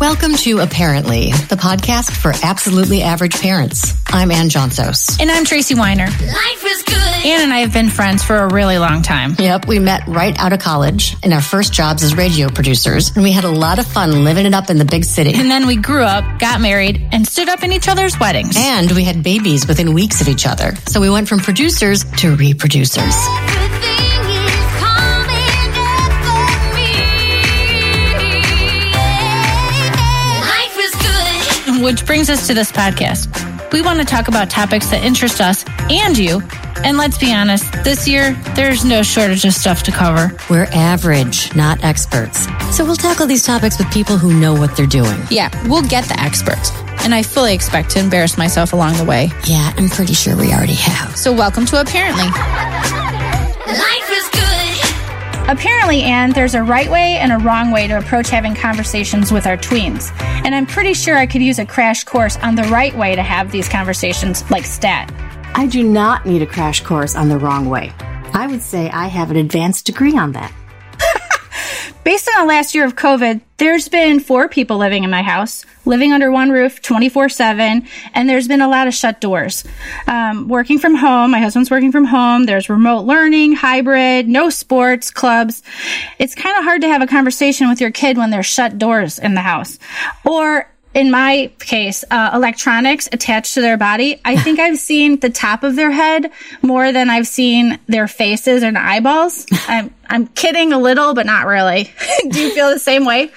Welcome to Apparently, the podcast for absolutely average parents. I'm Anne Johnsos. And I'm Tracy Weiner. Life is good. Anne and I have been friends for a really long time. Yep, we met right out of college in our first jobs as radio producers, and we had a lot of fun living it up in the big city. And then we grew up, got married, and stood up in each other's weddings. And we had babies within weeks of each other. So we went from producers to reproducers. Which brings us to this podcast. We want to talk about topics that interest us and you. And let's be honest, this year, there's no shortage of stuff to cover. We're average, not experts. So we'll tackle these topics with people who know what they're doing. Yeah, we'll get the experts. And I fully expect to embarrass myself along the way. Yeah, I'm pretty sure we already have. So welcome to Apparently. Life is good. Apparently, Anne, there's a right way and a wrong way to approach having conversations with our tweens. And I'm pretty sure I could use a crash course on the right way to have these conversations, like STAT. I do not need a crash course on the wrong way. I would say I have an advanced degree on that. Based on the last year of COVID, there's been four people living in my house, living under one roof 24 7, and there's been a lot of shut doors. Um, working from home, my husband's working from home, there's remote learning, hybrid, no sports, clubs. It's kind of hard to have a conversation with your kid when there's shut doors in the house. Or in my case, uh, electronics attached to their body. I think I've seen the top of their head more than I've seen their faces and eyeballs. I'm, I'm kidding a little, but not really. Do you feel the same way?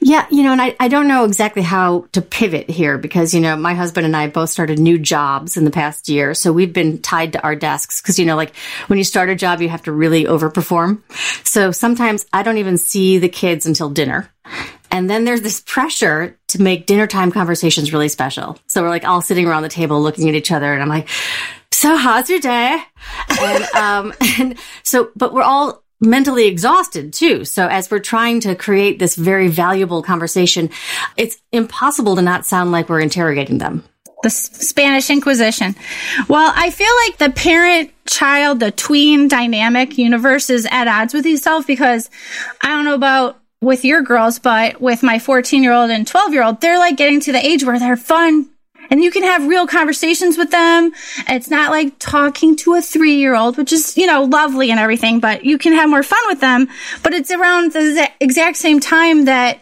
Yeah, you know, and I, I don't know exactly how to pivot here because, you know, my husband and I both started new jobs in the past year. So we've been tied to our desks because, you know, like when you start a job, you have to really overperform. So sometimes I don't even see the kids until dinner. And then there's this pressure to make dinner time conversations really special. So we're like all sitting around the table looking at each other and I'm like, so how's your day? And, um, and so, but we're all mentally exhausted too. So as we're trying to create this very valuable conversation, it's impossible to not sound like we're interrogating them. the Spanish Inquisition. Well, I feel like the parent child, the tween dynamic universe is at odds with itself because I don't know about with your girls, but with my 14 year old and 12 year old, they're like getting to the age where they're fun and you can have real conversations with them. It's not like talking to a three year old, which is, you know, lovely and everything, but you can have more fun with them. But it's around the exact same time that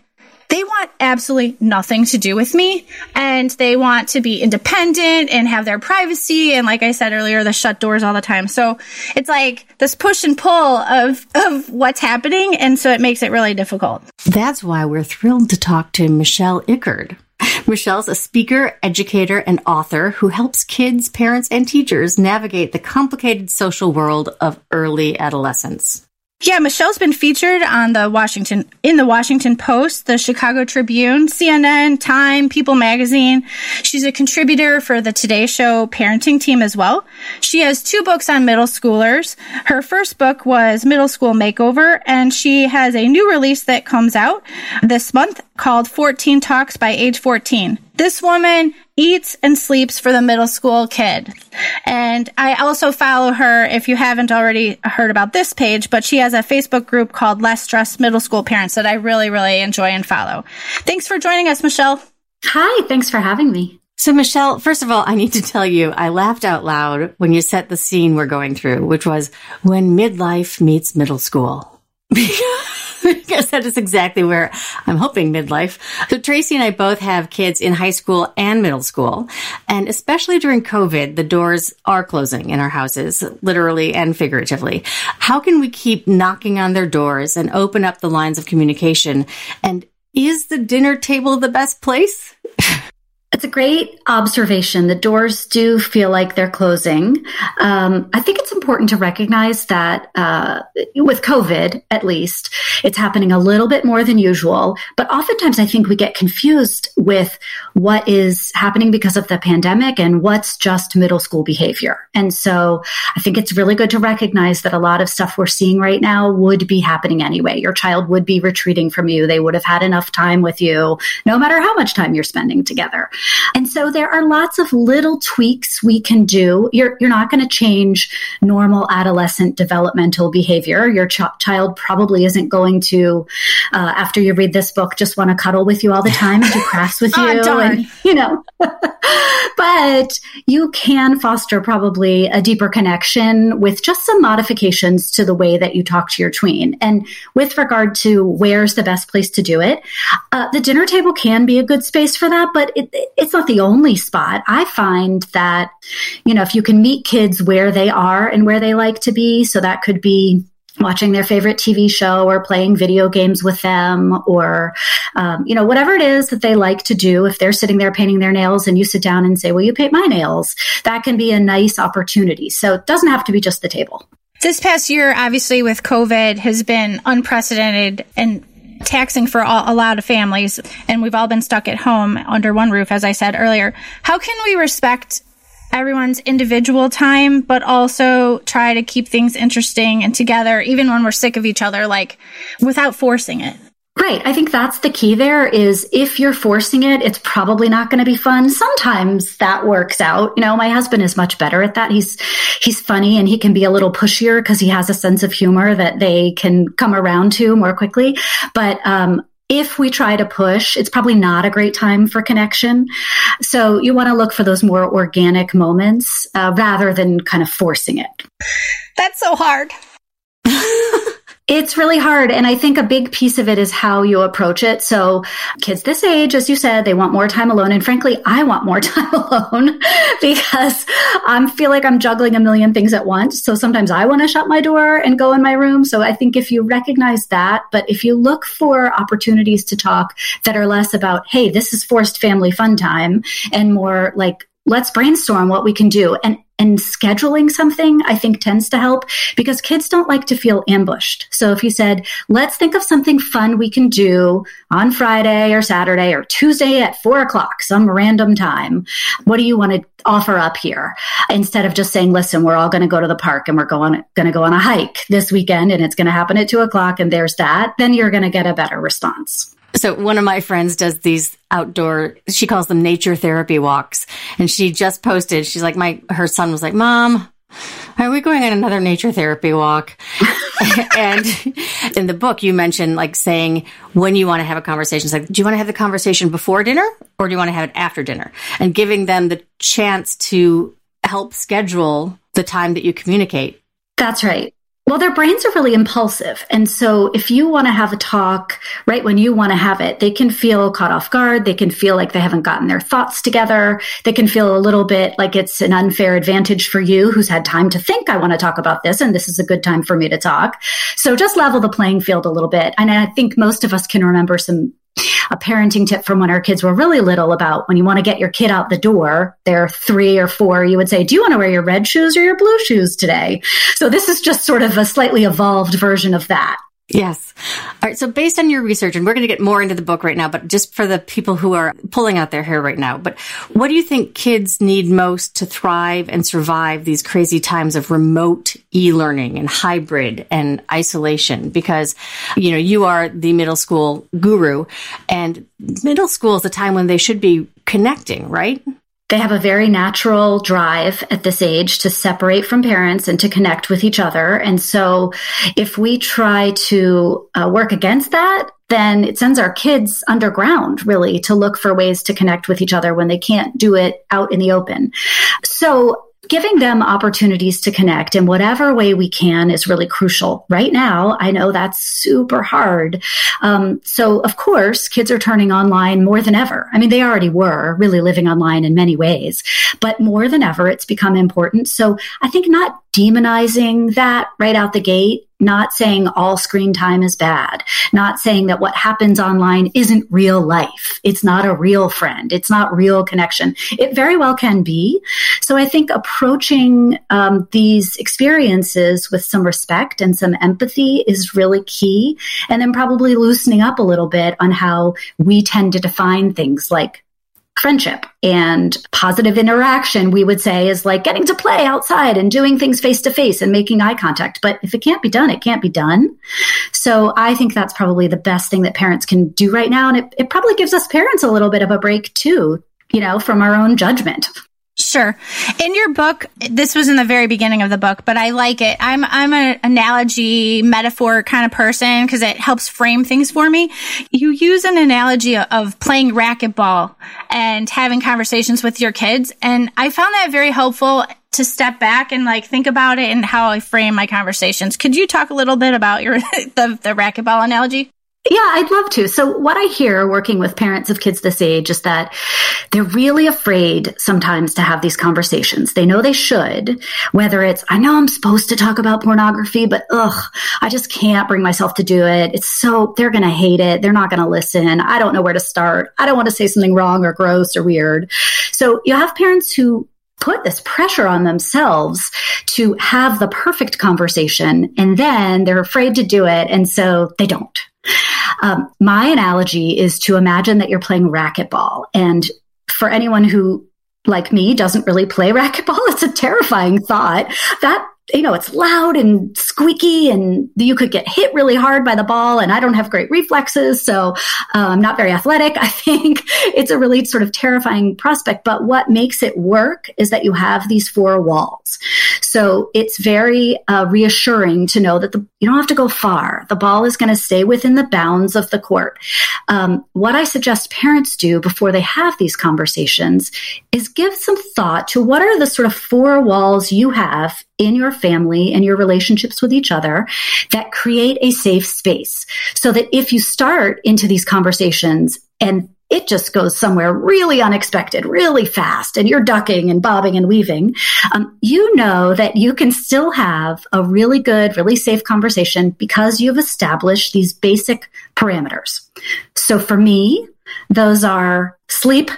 they want absolutely nothing to do with me and they want to be independent and have their privacy and like i said earlier the shut doors all the time so it's like this push and pull of of what's happening and so it makes it really difficult That's why we're thrilled to talk to Michelle Icard. Michelle's a speaker, educator, and author who helps kids, parents, and teachers navigate the complicated social world of early adolescence. Yeah michelle's been featured on the washington in the washington post the chicago tribune cnn time people magazine. She's a contributor for the today show parenting team as well. She has two books on middle schoolers. Her first book was middle school makeover and she has a new release that comes out this month called 14 talks by age 14 this woman eats and sleeps for the middle school kid. And I also follow her if you haven't already heard about this page, but she has a Facebook group called Less Stressed Middle School Parents that I really, really enjoy and follow. Thanks for joining us, Michelle. Hi, thanks for having me. So, Michelle, first of all, I need to tell you, I laughed out loud when you set the scene we're going through, which was when midlife meets middle school. because that is exactly where I'm hoping midlife. So Tracy and I both have kids in high school and middle school. And especially during COVID, the doors are closing in our houses, literally and figuratively. How can we keep knocking on their doors and open up the lines of communication? And is the dinner table the best place? It's a great observation. The doors do feel like they're closing. Um, I think it's important to recognize that uh, with COVID, at least, it's happening a little bit more than usual. But oftentimes, I think we get confused with what is happening because of the pandemic and what's just middle school behavior. And so, I think it's really good to recognize that a lot of stuff we're seeing right now would be happening anyway. Your child would be retreating from you. They would have had enough time with you, no matter how much time you're spending together. And so there are lots of little tweaks we can do. You're, you're not going to change normal adolescent developmental behavior. Your ch- child probably isn't going to, uh, after you read this book, just want to cuddle with you all the time and do crafts with Oh, you. darn. and, you know, but you can foster probably a deeper connection with just some modifications to the way that you talk to your tween. And with regard to where's the best place to do it, uh, the dinner table can be a good space for that, but it, it's not the only spot. I find that, you know, if you can meet kids where they are and where they like to be, so that could be watching their favorite TV show or playing video games with them or, um, you know, whatever it is that they like to do. If they're sitting there painting their nails and you sit down and say, will you paint my nails? That can be a nice opportunity. So it doesn't have to be just the table. This past year, obviously, with COVID, has been unprecedented and taxing for all, a lot of families. And we've all been stuck at home under one roof, as I said earlier. How can we respect everyone's individual time, but also try to keep things interesting and together, even when we're sick of each other, like without forcing it? Right. I think that's the key there is if you're forcing it, it's probably not going to be fun. Sometimes that works out. You know, my husband is much better at that. He's, he's funny and he can be a little pushier because he has a sense of humor that they can come around to more quickly. But, um, if we try to push, it's probably not a great time for connection. So you want to look for those more organic moments uh, rather than kind of forcing it. That's so hard. It's really hard. And I think a big piece of it is how you approach it. So kids this age, as you said, they want more time alone. And frankly, I want more time alone because I feel like I'm juggling a million things at once. So sometimes I want to shut my door and go in my room. So I think if you recognize that, but if you look for opportunities to talk that are less about, Hey, this is forced family fun time and more like, let's brainstorm what we can do. And and scheduling something, I think tends to help because kids don't like to feel ambushed. So if you said, let's think of something fun we can do on Friday or Saturday or Tuesday at four o'clock, some random time. What do you want to offer up here? Instead of just saying, listen, we're all going to go to the park and we're going, going to go on a hike this weekend and it's going to happen at two o'clock and there's that, then you're going to get a better response. So one of my friends does these outdoor, she calls them nature therapy walks. And she just posted, she's like, my, her son was like, mom, are we going on another nature therapy walk? and in the book, you mentioned like saying when you want to have a conversation, it's like, do you want to have the conversation before dinner or do you want to have it after dinner? And giving them the chance to help schedule the time that you communicate. That's right. Well, their brains are really impulsive. And so if you want to have a talk right when you want to have it, they can feel caught off guard. They can feel like they haven't gotten their thoughts together. They can feel a little bit like it's an unfair advantage for you who's had time to think, I want to talk about this and this is a good time for me to talk. So just level the playing field a little bit. And I think most of us can remember some a parenting tip from when our kids were really little about when you want to get your kid out the door, they're three or four, you would say, Do you want to wear your red shoes or your blue shoes today? So this is just sort of a slightly evolved version of that. Yes. All right. So based on your research, and we're going to get more into the book right now, but just for the people who are pulling out their hair right now, but what do you think kids need most to thrive and survive these crazy times of remote e-learning and hybrid and isolation? Because, you know, you are the middle school guru and middle school is the time when they should be connecting, right? They have a very natural drive at this age to separate from parents and to connect with each other. And so if we try to uh, work against that, then it sends our kids underground really to look for ways to connect with each other when they can't do it out in the open. So giving them opportunities to connect in whatever way we can is really crucial. Right now, I know that's super hard. Um, so, of course, kids are turning online more than ever. I mean, they already were really living online in many ways, but more than ever, it's become important. So, I think not demonizing that right out the gate not saying all screen time is bad, not saying that what happens online isn't real life. It's not a real friend. It's not real connection. It very well can be. So I think approaching um, these experiences with some respect and some empathy is really key. And then probably loosening up a little bit on how we tend to define things like friendship and positive interaction, we would say is like getting to play outside and doing things face to face and making eye contact. But if it can't be done, it can't be done. So I think that's probably the best thing that parents can do right now. And it, it probably gives us parents a little bit of a break too you know, from our own judgment. Sure. In your book, this was in the very beginning of the book, but I like it. I'm I'm an analogy metaphor kind of person because it helps frame things for me. You use an analogy of playing racquetball and having conversations with your kids, and I found that very helpful to step back and like think about it and how I frame my conversations. Could you talk a little bit about your the, the racquetball analogy? Yeah, I'd love to. So what I hear working with parents of kids this age is that they're really afraid sometimes to have these conversations. They know they should, whether it's, I know I'm supposed to talk about pornography, but ugh, I just can't bring myself to do it. It's so, they're going to hate it. They're not going to listen. I don't know where to start. I don't want to say something wrong or gross or weird. So you have parents who put this pressure on themselves to have the perfect conversation and then they're afraid to do it. And so they don't. Um, my analogy is to imagine that you're playing racquetball. And for anyone who, like me, doesn't really play racquetball, it's a terrifying thought. That you know, it's loud and squeaky and you could get hit really hard by the ball. And I don't have great reflexes. So uh, I'm not very athletic. I think it's a really sort of terrifying prospect. But what makes it work is that you have these four walls. So it's very uh, reassuring to know that the, you don't have to go far. The ball is going to stay within the bounds of the court. Um, what I suggest parents do before they have these conversations is give some thought to what are the sort of four walls you have in your family and your relationships with each other that create a safe space so that if you start into these conversations and it just goes somewhere really unexpected, really fast, and you're ducking and bobbing and weaving, um, you know that you can still have a really good, really safe conversation because you've established these basic parameters. So for me, those are sleep.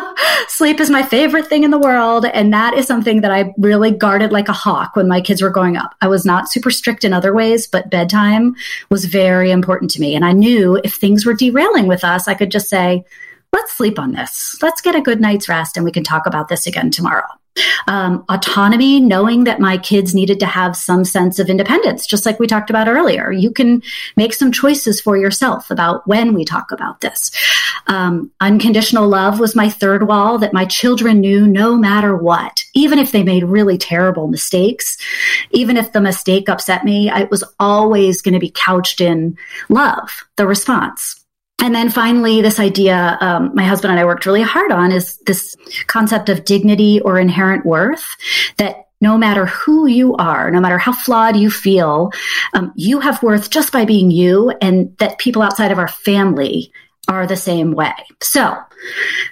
sleep is my favorite thing in the world. And that is something that I really guarded like a hawk when my kids were growing up. I was not super strict in other ways, but bedtime was very important to me. And I knew if things were derailing with us, I could just say, let's sleep on this. Let's get a good night's rest and we can talk about this again tomorrow. Um, autonomy, knowing that my kids needed to have some sense of independence, just like we talked about earlier. You can make some choices for yourself about when we talk about this. Um, unconditional love was my third wall that my children knew no matter what, even if they made really terrible mistakes, even if the mistake upset me, it was always going to be couched in love, the response. And then finally, this idea um, my husband and I worked really hard on is this concept of dignity or inherent worth that no matter who you are, no matter how flawed you feel, um, you have worth just by being you, and that people outside of our family are the same way. So,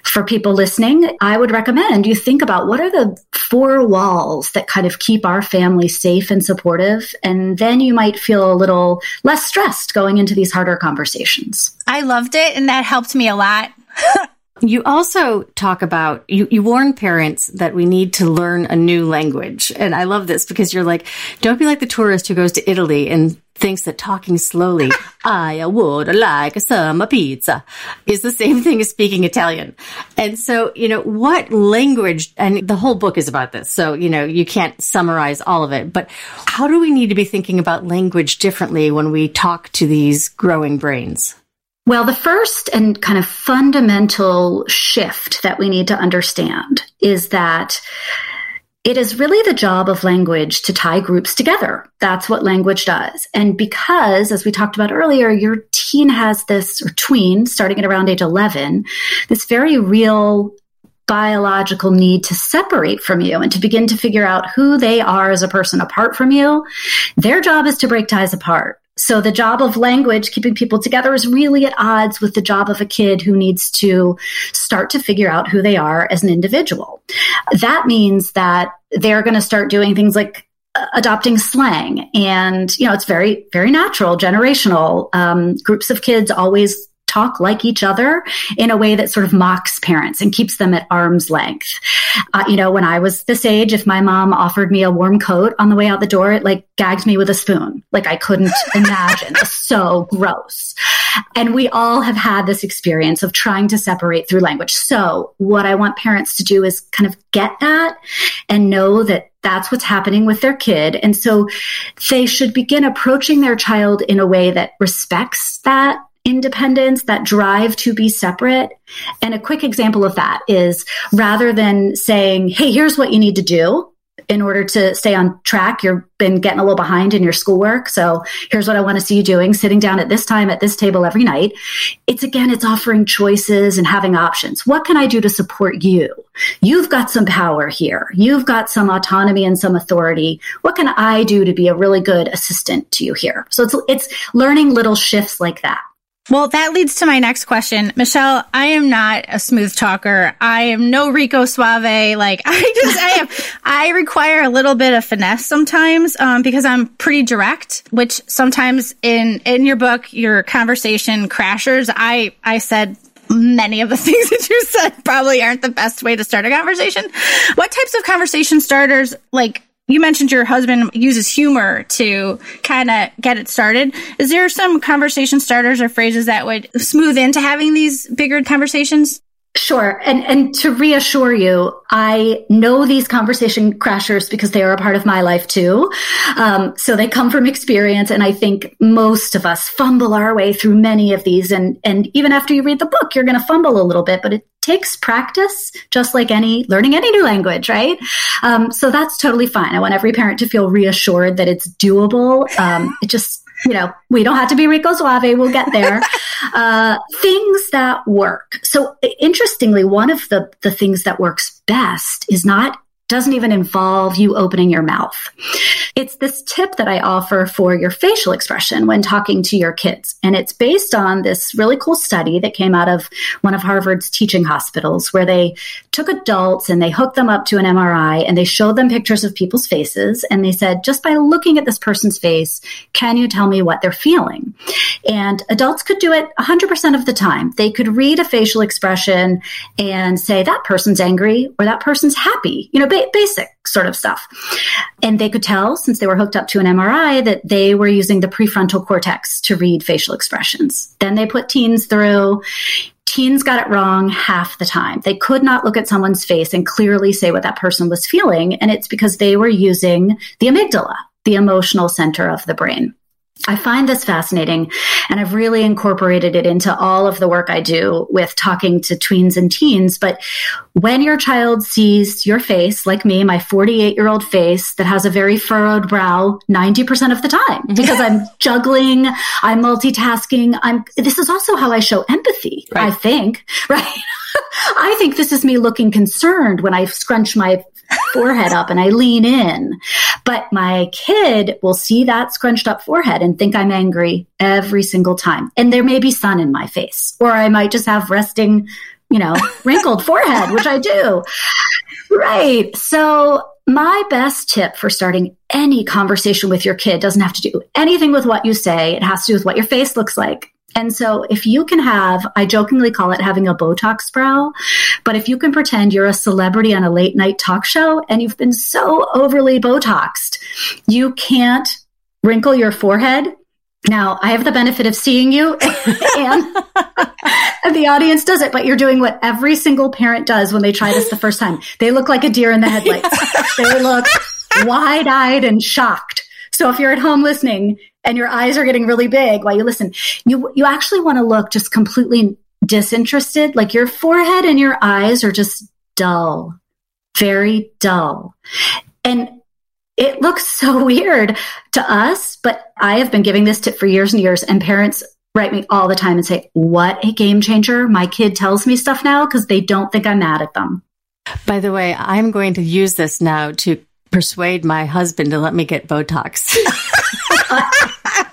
for people listening, I would recommend you think about what are the four walls that kind of keep our family safe and supportive. And then you might feel a little less stressed going into these harder conversations. I loved it, and that helped me a lot. You also talk about, you, you warn parents that we need to learn a new language. And I love this because you're like, don't be like the tourist who goes to Italy and thinks that talking slowly, I would like some pizza, is the same thing as speaking Italian. And so, you know, what language, and the whole book is about this. So, you know, you can't summarize all of it, but how do we need to be thinking about language differently when we talk to these growing brains? Well, the first and kind of fundamental shift that we need to understand is that it is really the job of language to tie groups together. That's what language does. And because, as we talked about earlier, your teen has this, or tween, starting at around age 11, this very real biological need to separate from you and to begin to figure out who they are as a person apart from you, their job is to break ties apart. So the job of language, keeping people together is really at odds with the job of a kid who needs to start to figure out who they are as an individual. That means that they're going to start doing things like uh, adopting slang and you know it's very very natural generational um, groups of kids always talk like each other in a way that sort of mocks parents and keeps them at arm's length. Uh, you know, when I was this age, if my mom offered me a warm coat on the way out the door, it like gagged me with a spoon. Like I couldn't imagine. so gross. And we all have had this experience of trying to separate through language. So what I want parents to do is kind of get that and know that that's what's happening with their kid. And so they should begin approaching their child in a way that respects that independence, that drive to be separate. And a quick example of that is rather than saying, Hey, here's what you need to do in order to stay on track. You've been getting a little behind in your schoolwork. So here's what I want to see you doing, sitting down at this time at this table every night. It's again, it's offering choices and having options. What can I do to support you? You've got some power here. You've got some autonomy and some authority. What can I do to be a really good assistant to you here? So it's, it's learning little shifts like that. Well, that leads to my next question. Michelle, I am not a smooth talker. I am no Rico Suave. Like I just, I am, I require a little bit of finesse sometimes, um, because I'm pretty direct, which sometimes in, in your book, your conversation crashers, I, I said many of the things that you said probably aren't the best way to start a conversation. What types of conversation starters, like, you mentioned your husband uses humor to kind of get it started. Is there some conversation starters or phrases that would smooth into having these bigger conversations? Sure. And and to reassure you, I know these conversation crashers because they are a part of my life too. Um, so they come from experience, and I think most of us fumble our way through many of these. And and even after you read the book, you're going to fumble a little bit, but it takes practice, just like any learning any new language, right? Um, so that's totally fine. I want every parent to feel reassured that it's doable. Um, it just you know, we don't have to be Rico Suave. We'll get there. uh, things that work. So interestingly, one of the, the things that works best is not doesn't even involve you opening your mouth. It's this tip that I offer for your facial expression when talking to your kids. And it's based on this really cool study that came out of one of Harvard's teaching hospitals where they took adults and they hooked them up to an MRI and they showed them pictures of people's faces. And they said, just by looking at this person's face, can you tell me what they're feeling? And adults could do it 100% of the time. They could read a facial expression and say, that person's angry or that person's happy. You know, ba- basic sort of stuff. And they could tell, since they were hooked up to an MRI, that they were using the prefrontal cortex to read facial expressions. Then they put teens through. Teens got it wrong half the time. They could not look at someone's face and clearly say what that person was feeling. And it's because they were using the amygdala, the emotional center of the brain. I find this fascinating and I've really incorporated it into all of the work I do with talking to tweens and teens. But when your child sees your face, like me, my 48 year old face that has a very furrowed brow 90% of the time mm-hmm. because I'm juggling, I'm multitasking. I'm, this is also how I show empathy, right. I think, right? I think this is me looking concerned when I scrunch my forehead up and I lean in. But my kid will see that scrunched up forehead and think I'm angry every single time. And there may be sun in my face, or I might just have resting, you know, wrinkled forehead, which I do. Right. So my best tip for starting any conversation with your kid doesn't have to do anything with what you say. It has to do with what your face looks like. And so if you can have, I jokingly call it having a Botox brow, but if you can pretend you're a celebrity on a late night talk show and you've been so overly Botoxed, you can't wrinkle your forehead. Now I have the benefit of seeing you and, and the audience does it, but you're doing what every single parent does when they try this the first time. They look like a deer in the headlights. they look wide eyed and shocked. So if you're at home listening and your eyes are getting really big while you listen, you, you actually want to look just completely disinterested. Like your forehead and your eyes are just dull, very dull. And it looks so weird to us, but I have been giving this tip for years and years and parents write me all the time and say, what a game changer. My kid tells me stuff now because they don't think I'm mad at them. By the way, I'm going to use this now to persuade my husband to let me get Botox.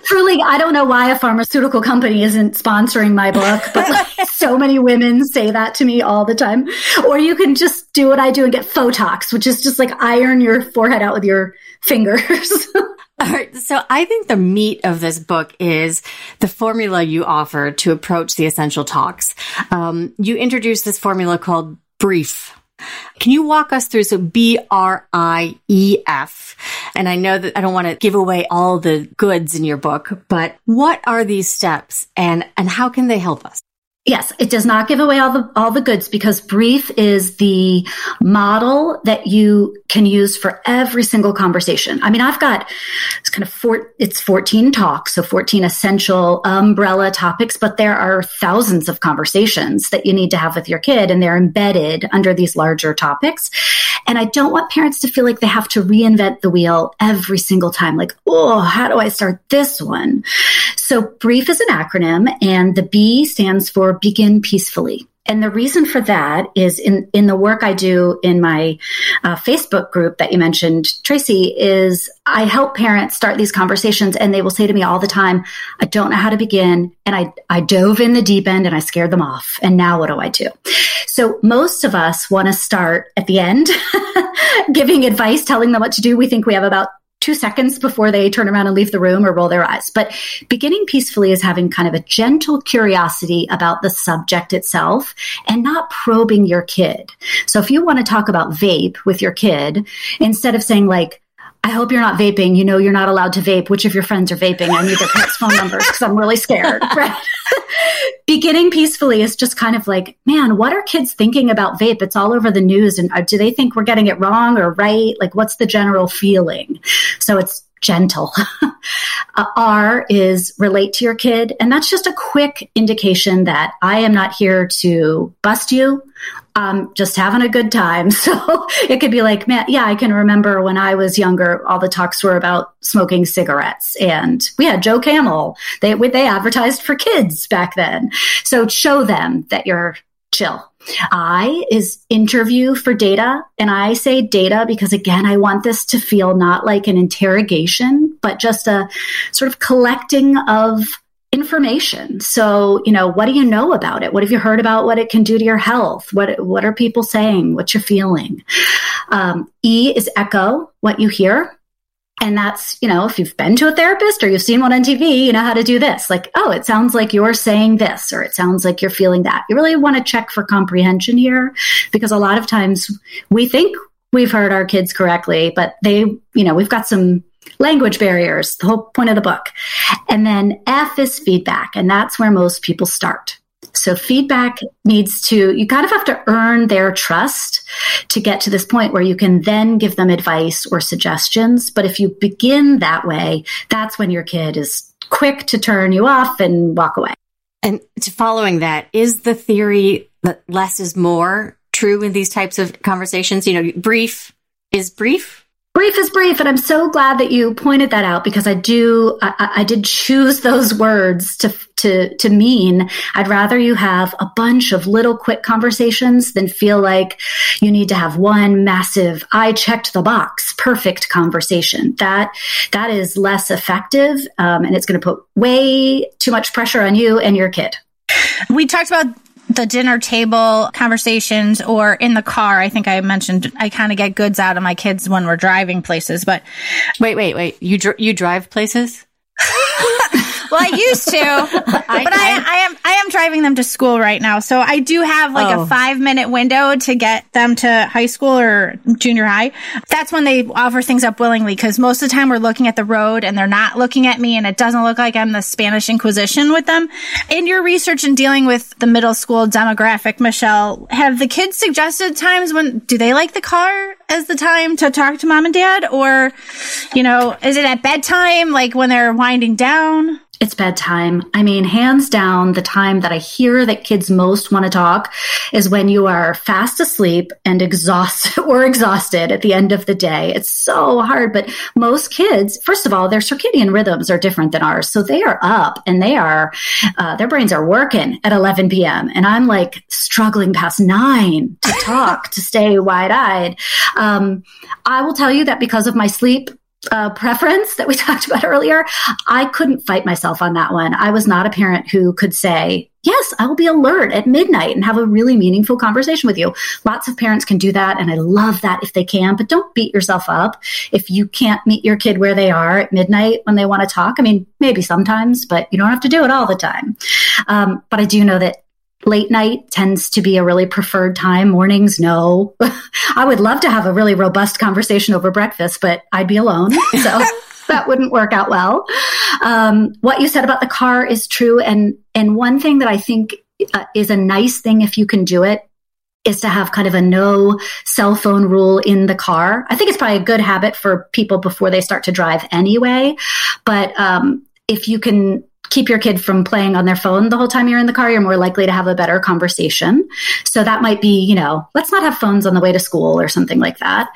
Truly, I don't know why a pharmaceutical company isn't sponsoring my book, but like, so many women say that to me all the time. Or you can just do what I do and get Photox, which is just like iron your forehead out with your fingers. All right. So I think the meat of this book is the formula you offer to approach the essential talks. Um, you introduce this formula called brief. Can you walk us through? So B R I E F. And I know that I don't want to give away all the goods in your book, but what are these steps and, and how can they help us? Yes, it does not give away all the all the goods because brief is the model that you can use for every single conversation. I mean, I've got it's kind of four, it's 14 talks, so 14 essential umbrella topics, but there are thousands of conversations that you need to have with your kid and they're embedded under these larger topics. And I don't want parents to feel like they have to reinvent the wheel every single time. Like, oh, how do I start this one? So brief is an acronym and the B stands for begin peacefully. And the reason for that is in, in the work I do in my uh, Facebook group that you mentioned, Tracy, is I help parents start these conversations and they will say to me all the time, I don't know how to begin. And I, I dove in the deep end and I scared them off. And now what do I do? So most of us want to start at the end, giving advice, telling them what to do. We think we have about two seconds before they turn around and leave the room or roll their eyes. But beginning peacefully is having kind of a gentle curiosity about the subject itself and not probing your kid. So if you want to talk about vape with your kid, instead of saying like, I hope you're not vaping. You know, you're not allowed to vape. Which of your friends are vaping? I need their parents' phone numbers because I'm really scared. Right? Beginning peacefully is just kind of like, man, what are kids thinking about vape? It's all over the news. And uh, do they think we're getting it wrong or right? Like, what's the general feeling? So it's gentle. uh, R is relate to your kid. And that's just a quick indication that I am not here to bust you. Um, just having a good time. So it could be like, man, yeah, I can remember when I was younger, all the talks were about smoking cigarettes and we had Joe Camel. They, they advertised for kids back then. So show them that you're chill. I is interview for data. And I say data because again, I want this to feel not like an interrogation, but just a sort of collecting of information. So, you know, what do you know about it? What have you heard about what it can do to your health? What, what are people saying? What you're feeling? Um, e is echo what you hear. And that's, you know, if you've been to a therapist or you've seen one on TV, you know how to do this. Like, oh, it sounds like you're saying this or it sounds like you're feeling that. You really want to check for comprehension here because a lot of times we think we've heard our kids correctly, but they, you know, we've got some language barriers, the whole point of the book. And then F is feedback. And that's where most people start. So feedback needs to, you kind of have to earn their trust to get to this point where you can then give them advice or suggestions. But if you begin that way, that's when your kid is quick to turn you off and walk away. And following that, is the theory that less is more true in these types of conversations? You know, brief is brief brief is brief and i'm so glad that you pointed that out because i do i, I did choose those words to to to mean. I'd rather you have a bunch of little quick conversations than feel like you need to have one massive i checked the box perfect conversation. That that is less effective um, and it's going to put way too much pressure on you and your kid. We talked about the dinner table conversations or in the car. I think I mentioned I kind of get goods out of my kids when we're driving places, but wait, wait, wait. You dr- you drive places? well, I used to, but I, I, am I am driving them to school right now, so I do have like Oh. a five minute window to get them to high school or junior high. That's when they offer things up willingly because most of the time we're looking at the road and they're not looking at me, and it doesn't look like I'm the Spanish Inquisition with them. In your research and dealing with the middle school demographic, Michelle, have the kids suggested times when do they like the car as the time to talk to mom and dad, or you know, is it at bedtime, like when they're winding down? It's bedtime. I mean, hands down, the time that I hear that kids most want to talk is when you are fast asleep and exhausted or exhausted at the end of the day. It's so hard. But most kids, first of all, their circadian rhythms are different than ours. So they are up and they are, uh, their brains are working at 11 p.m. And I'm like struggling past nine to talk, to stay wide eyed. Um, I will tell you that because of my sleep uh, preference that we talked about earlier, I couldn't fight myself on that one. I was not a parent who could say, Yes, I will be alert at midnight and have a really meaningful conversation with you. Lots of parents can do that, and I love that if they can, but don't beat yourself up if you can't meet your kid where they are at midnight when they want to talk. I mean, maybe sometimes, but you don't have to do it all the time. Um, but I do know that late night tends to be a really preferred time. Mornings, no. I would love to have a really robust conversation over breakfast, but I'd be alone. So that wouldn't work out well. Um, what you said about the car is true. And, and one thing that I think uh, is a nice thing if you can do it is to have kind of a no cell phone rule in the car. I think it's probably a good habit for people before they start to drive anyway. But um, if you can keep your kid from playing on their phone the whole time you're in the car, you're more likely to have a better conversation. So that might be, you know, let's not have phones on the way to school or something like that.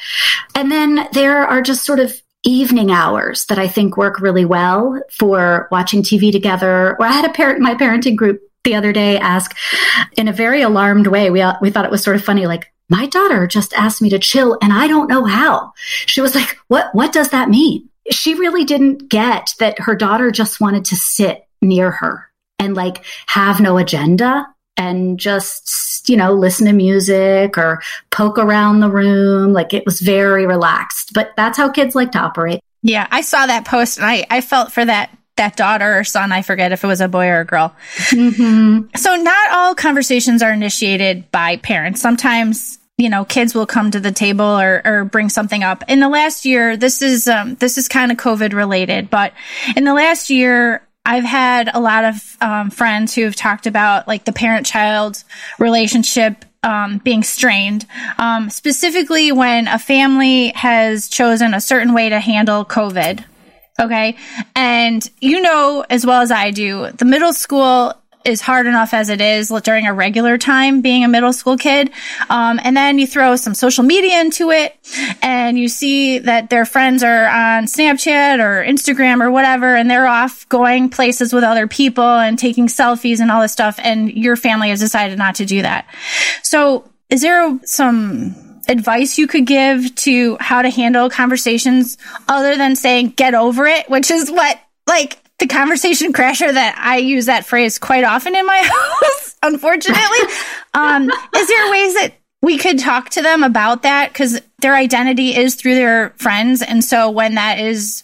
And then there are just sort of evening hours that I think work really well for watching TV together. Or I had a parent, my parenting group the other day ask in a very alarmed way. We, uh, we thought it was sort of funny, like, my daughter just asked me to chill and I don't know how. She was like, what, what does that mean? She really didn't get that her daughter just wanted to sit near her and like have no agenda and just, you know, listen to music or poke around the room. Like it was very relaxed, but that's how kids like to operate. Yeah, I saw that post and I, I felt for that that daughter or son, I forget if it was a boy or a girl. Mm-hmm. So not all conversations are initiated by parents. Sometimes you know kids will come to the table or, or bring something up in the last year this is um, this is kind of covid related but in the last year i've had a lot of um, friends who have talked about like the parent child relationship um, being strained um, specifically when a family has chosen a certain way to handle covid Okay. And you know as well as I do, the middle school is hard enough as it is during a regular time being a middle school kid. Um, and then you throw some social media into it and you see that their friends are on Snapchat or Instagram or whatever, and they're off going places with other people and taking selfies and all this stuff. And your family has decided not to do that. So is there some advice you could give to how to handle conversations other than saying get over it, which is what like the conversation crasher that I use that phrase quite often in my house, unfortunately. um, is there ways that we could talk to them about that? Cause their identity is through their friends. And so when that is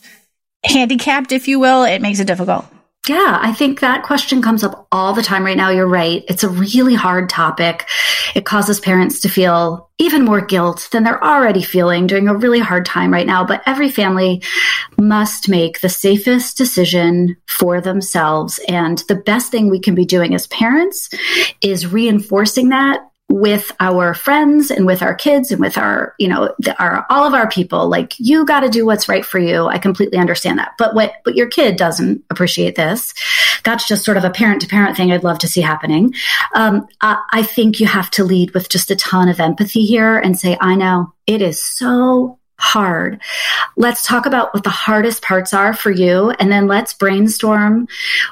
handicapped, if you will, it makes it difficult. Yeah, I think that question comes up all the time right now. You're right. It's a really hard topic. It causes parents to feel even more guilt than they're already feeling during a really hard time right now. But every family must make the safest decision for themselves. And the best thing we can be doing as parents is reinforcing that with our friends and with our kids and with our you know the, our all of our people like you got to do what's right for you. I completely understand that. But what but your kid doesn't appreciate this. That's just sort of a parent to parent thing i'd love to see happening. Um, I, I think you have to lead with just a ton of empathy here and say i know it is so hard. Let's talk about what the hardest parts are for you, and then let's brainstorm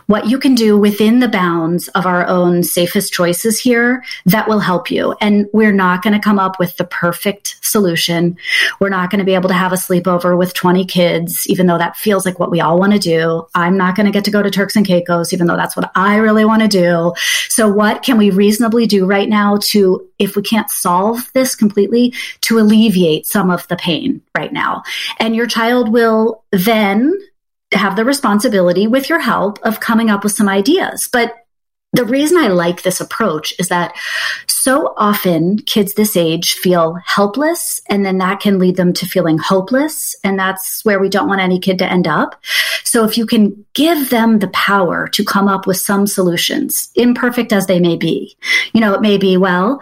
what you can do within the bounds of our own safest choices here that will help you. And we're not going to come up with the perfect solution. We're not going to be able to have a sleepover with 20 kids, even though that feels like what we all want to do. I'm not going to get to go to Turks and Caicos, even though that's what I really want to do. So what can we reasonably do right now to, if we can't solve this completely, to alleviate some of the pain? Right now. And your child will then have the responsibility with your help of coming up with some ideas. But the reason I like this approach is that so often kids this age feel helpless, and then that can lead them to feeling hopeless. And that's where we don't want any kid to end up. So if you can give them the power to come up with some solutions, imperfect as they may be, you know, it may be, well,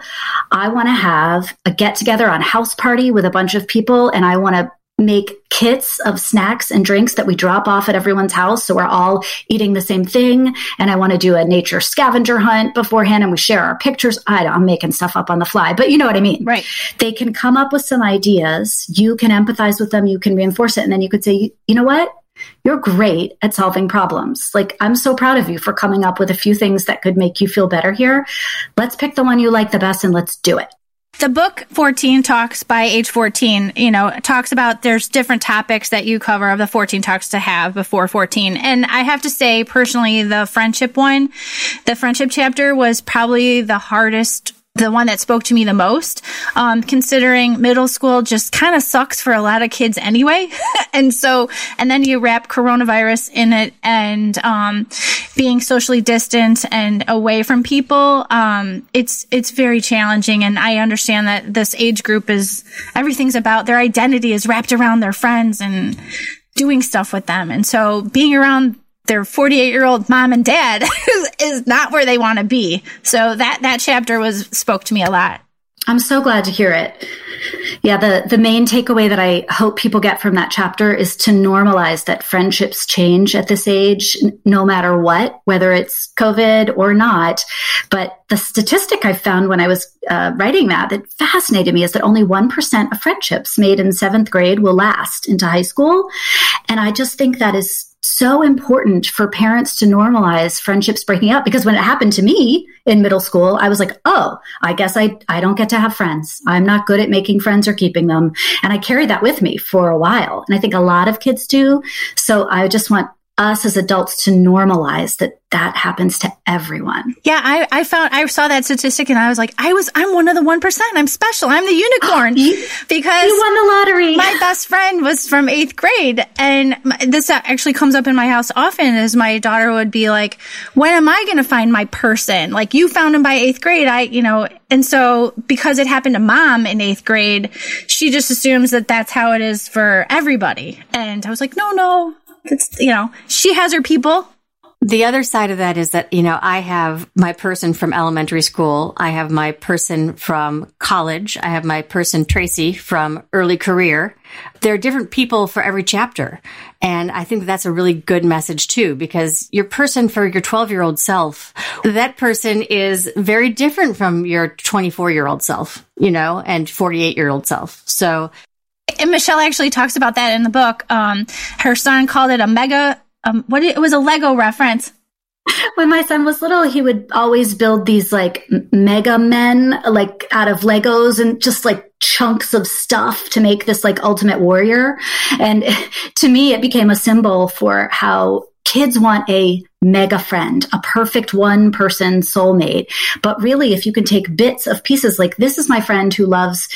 I want to have a get together on house party with a bunch of people, and I want to make kits of snacks and drinks that we drop off at everyone's house. So we're all eating the same thing. And I want to do a nature scavenger hunt beforehand and we share our pictures. I am making stuff up on the fly, but you know what I mean? Right. They can come up with some ideas. You can empathize with them. You can reinforce it. And then you could say, you know what? You're great at solving problems. Like, I'm so proud of you for coming up with a few things that could make you feel better here. Let's pick the one you like the best and let's do it. The book 14 talks by age 14, you know, talks about there's different topics that you cover of the 14 talks to have before 14. And I have to say personally, the friendship one, the friendship chapter was probably the hardest the one that spoke to me the most, um, considering middle school just kind of sucks for a lot of kids anyway. and so, and then you wrap coronavirus in it and, um, being socially distant and away from people. Um, it's, it's very challenging. And I understand that this age group is, everything's about their identity is wrapped around their friends and doing stuff with them. And so being around their 48 year old mom and dad is not where they want to be. So that, that chapter was, spoke to me a lot. I'm so glad to hear it. Yeah, the, the main takeaway that I hope people get from that chapter is to normalize that friendships change at this age, no matter what, whether it's COVID or not. But the statistic I found when I was uh, writing that that fascinated me is that only 1% of friendships made in seventh grade will last into high school. And I just think that is so important for parents to normalize friendships breaking up because when it happened to me in middle school, I was like, oh, I guess I, I don't get to have friends. I'm not good at making friends or keeping them. And I carried that with me for a while. And I think a lot of kids do. So I just want us as adults to normalize that that happens to everyone. Yeah, I, I found I saw that statistic and I was like, I was I'm one of the one percent. I'm special. I'm the unicorn You- because You won the lottery. my best friend was from eighth grade, and this actually comes up in my house often. Is my daughter would be like, "When am I going to find my person? Like you found him by eighth grade, I, you know." And so because it happened to mom in eighth grade, she just assumes that that's how it is for everybody. And I was like, "No, no, it's you know, she has her people." The other side of that is that, you know, I have my person from elementary school. I have my person from college. I have my person, Tracy, from early career. There are different people for every chapter. And I think that's a really good message too, because your person for your 12 year old self, that person is very different from your 24 year old self, you know, and 48 year old self. So and Michelle actually talks about that in the book. Um, her son called it a mega. Um, what it, it was a Lego reference. when my son was little, he would always build these like mega men, like out of Legos and just like chunks of stuff to make this like ultimate warrior. And to me, it became a symbol for how kids want a mega friend, a perfect one person soulmate. But really, if you can take bits of pieces, like this is my friend who loves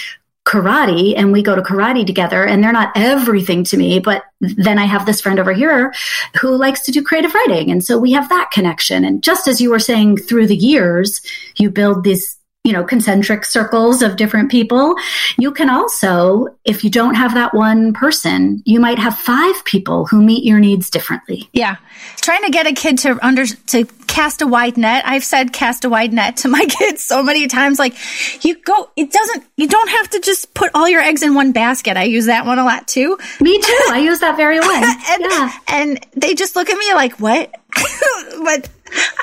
karate and we go to karate together and they're not everything to me but then i have this friend over here who likes to do creative writing. And so we have that connection. And just as you were saying through the years you build these you know concentric circles of different people you can also if you don't have that one person you might have five people who meet your needs differently Yeah, trying to get a kid to under to cast a wide net. I've said cast a wide net to my kids so many times. Like, you go. It doesn't. You don't have to just put all your eggs in one basket. I use that one a lot too. me too i use that very one and, yeah and they just look at me like, what? but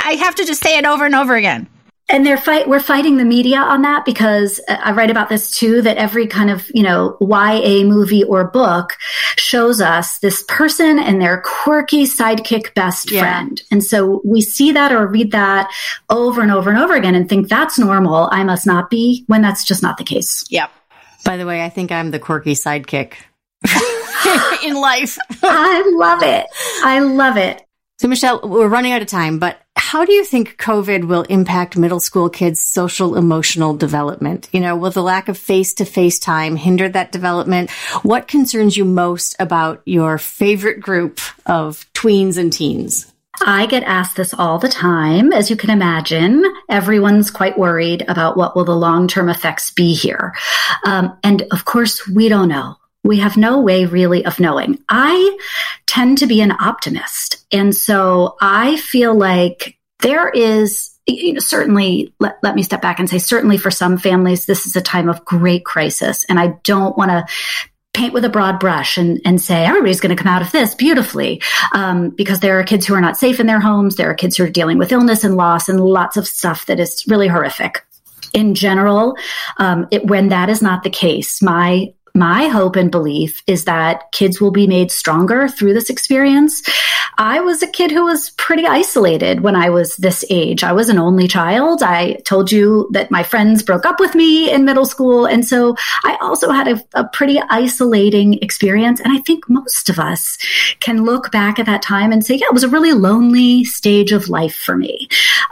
I have to just say it over and over again. And they're fight we're fighting the media on that because uh, I write about this too that every kind of you know YA movie or book shows us this person and their quirky sidekick best Yeah. friend and so we see that or read that over and over and over again and think that's normal I must not be when that's just not the case Yep. by the way, I think I'm the quirky sidekick in life. I love it I love it So, Michelle, we're running out of time, but how do you think COVID will impact middle school kids' social emotional development? You know, will the lack of face to face time hinder that development? What concerns you most about your favorite group of tweens and teens? I get asked this all the time. As you can imagine, everyone's quite worried about what will the long-term effects be here. Um, and of course, we don't know. We have no way really of knowing. I tend to be an optimist. And so I feel like there is you know, certainly let, let me step back and say certainly for some families this is a time of great crisis and i don't want to paint with a broad brush and, and say everybody's going to come out of this beautifully um, because there are kids who are not safe in their homes there are kids who are dealing with illness and loss and lots of stuff that is really horrific in general um, it, when that is not the case my my hope and belief is that kids will be made stronger through this experience. I was a kid who was pretty isolated when I was this age. I was an only child. I told you that my friends broke up with me in middle school. And so I also had a, a pretty isolating experience. And I think most of us can look back at that time and say, yeah, it was a really lonely stage of life for me.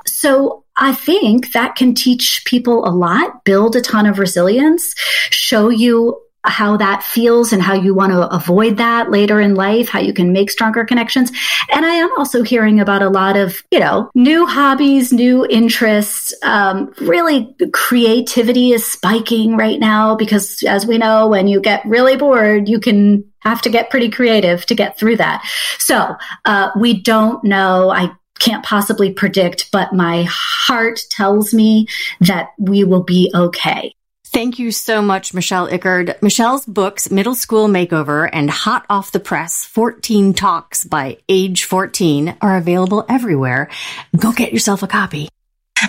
So I think that can teach people a lot, build a ton of resilience, show you how that feels and how you want to avoid that later in life, how you can make stronger connections. And I am also hearing about a lot of, you know, new hobbies, new interests. Um, really, creativity is spiking right now because, as we know, when you get really bored, you can have to get pretty creative to get through that. So uh, we don't know. I can't possibly predict, but my heart tells me that we will be okay. Thank you so much, Michelle Icard. Michelle's books, Middle School Makeover and Hot Off the Press, 14 Talks by Age 14 are available everywhere. Go get yourself a copy.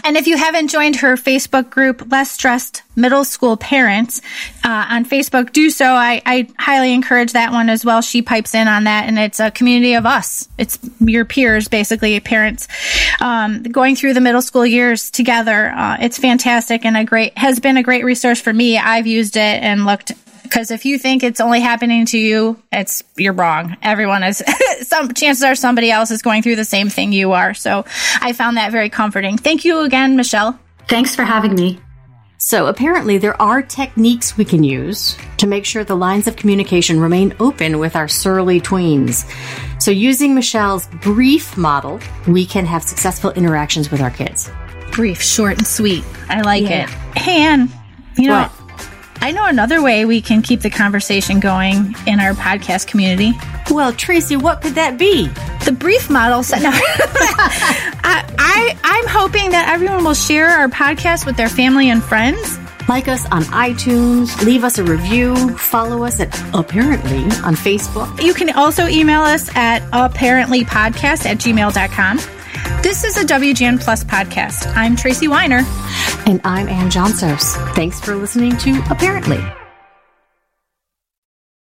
And if you haven't joined her Facebook group, Less Stressed Middle School Parents, uh, on Facebook, do so. I, I highly encourage that one as well. She pipes in on that, and it's a community of us. It's your peers, basically, parents, um, going through the middle school years together. Uh, it's fantastic and a great, has been a great resource for me. I've used it and looked because if you think it's only happening to you, it's you're wrong. Everyone is some chances are somebody else is going through the same thing you are. So I found that very comforting. Thank you again, Michelle. Thanks for having me. So apparently there are techniques we can use to make sure the lines of communication remain open with our surly tweens. So using Michelle's brief model, we can have successful interactions with our kids. Brief, short, and sweet. I like it. Hey, Anne, you know, What? I know another way we can keep the conversation going in our podcast community. Well, Tracy, what could that be? The brief model said, no. I, I, I'm hoping that everyone will share our podcast with their family and friends. Like us on iTunes, leave us a review, follow us at Apparently on Facebook. You can also email us at apparentlypodcast at gmail.com. This is a WGN Plus podcast. I'm Tracy Weiner. And I'm Anne Johnsos. Thanks for listening to Apparently.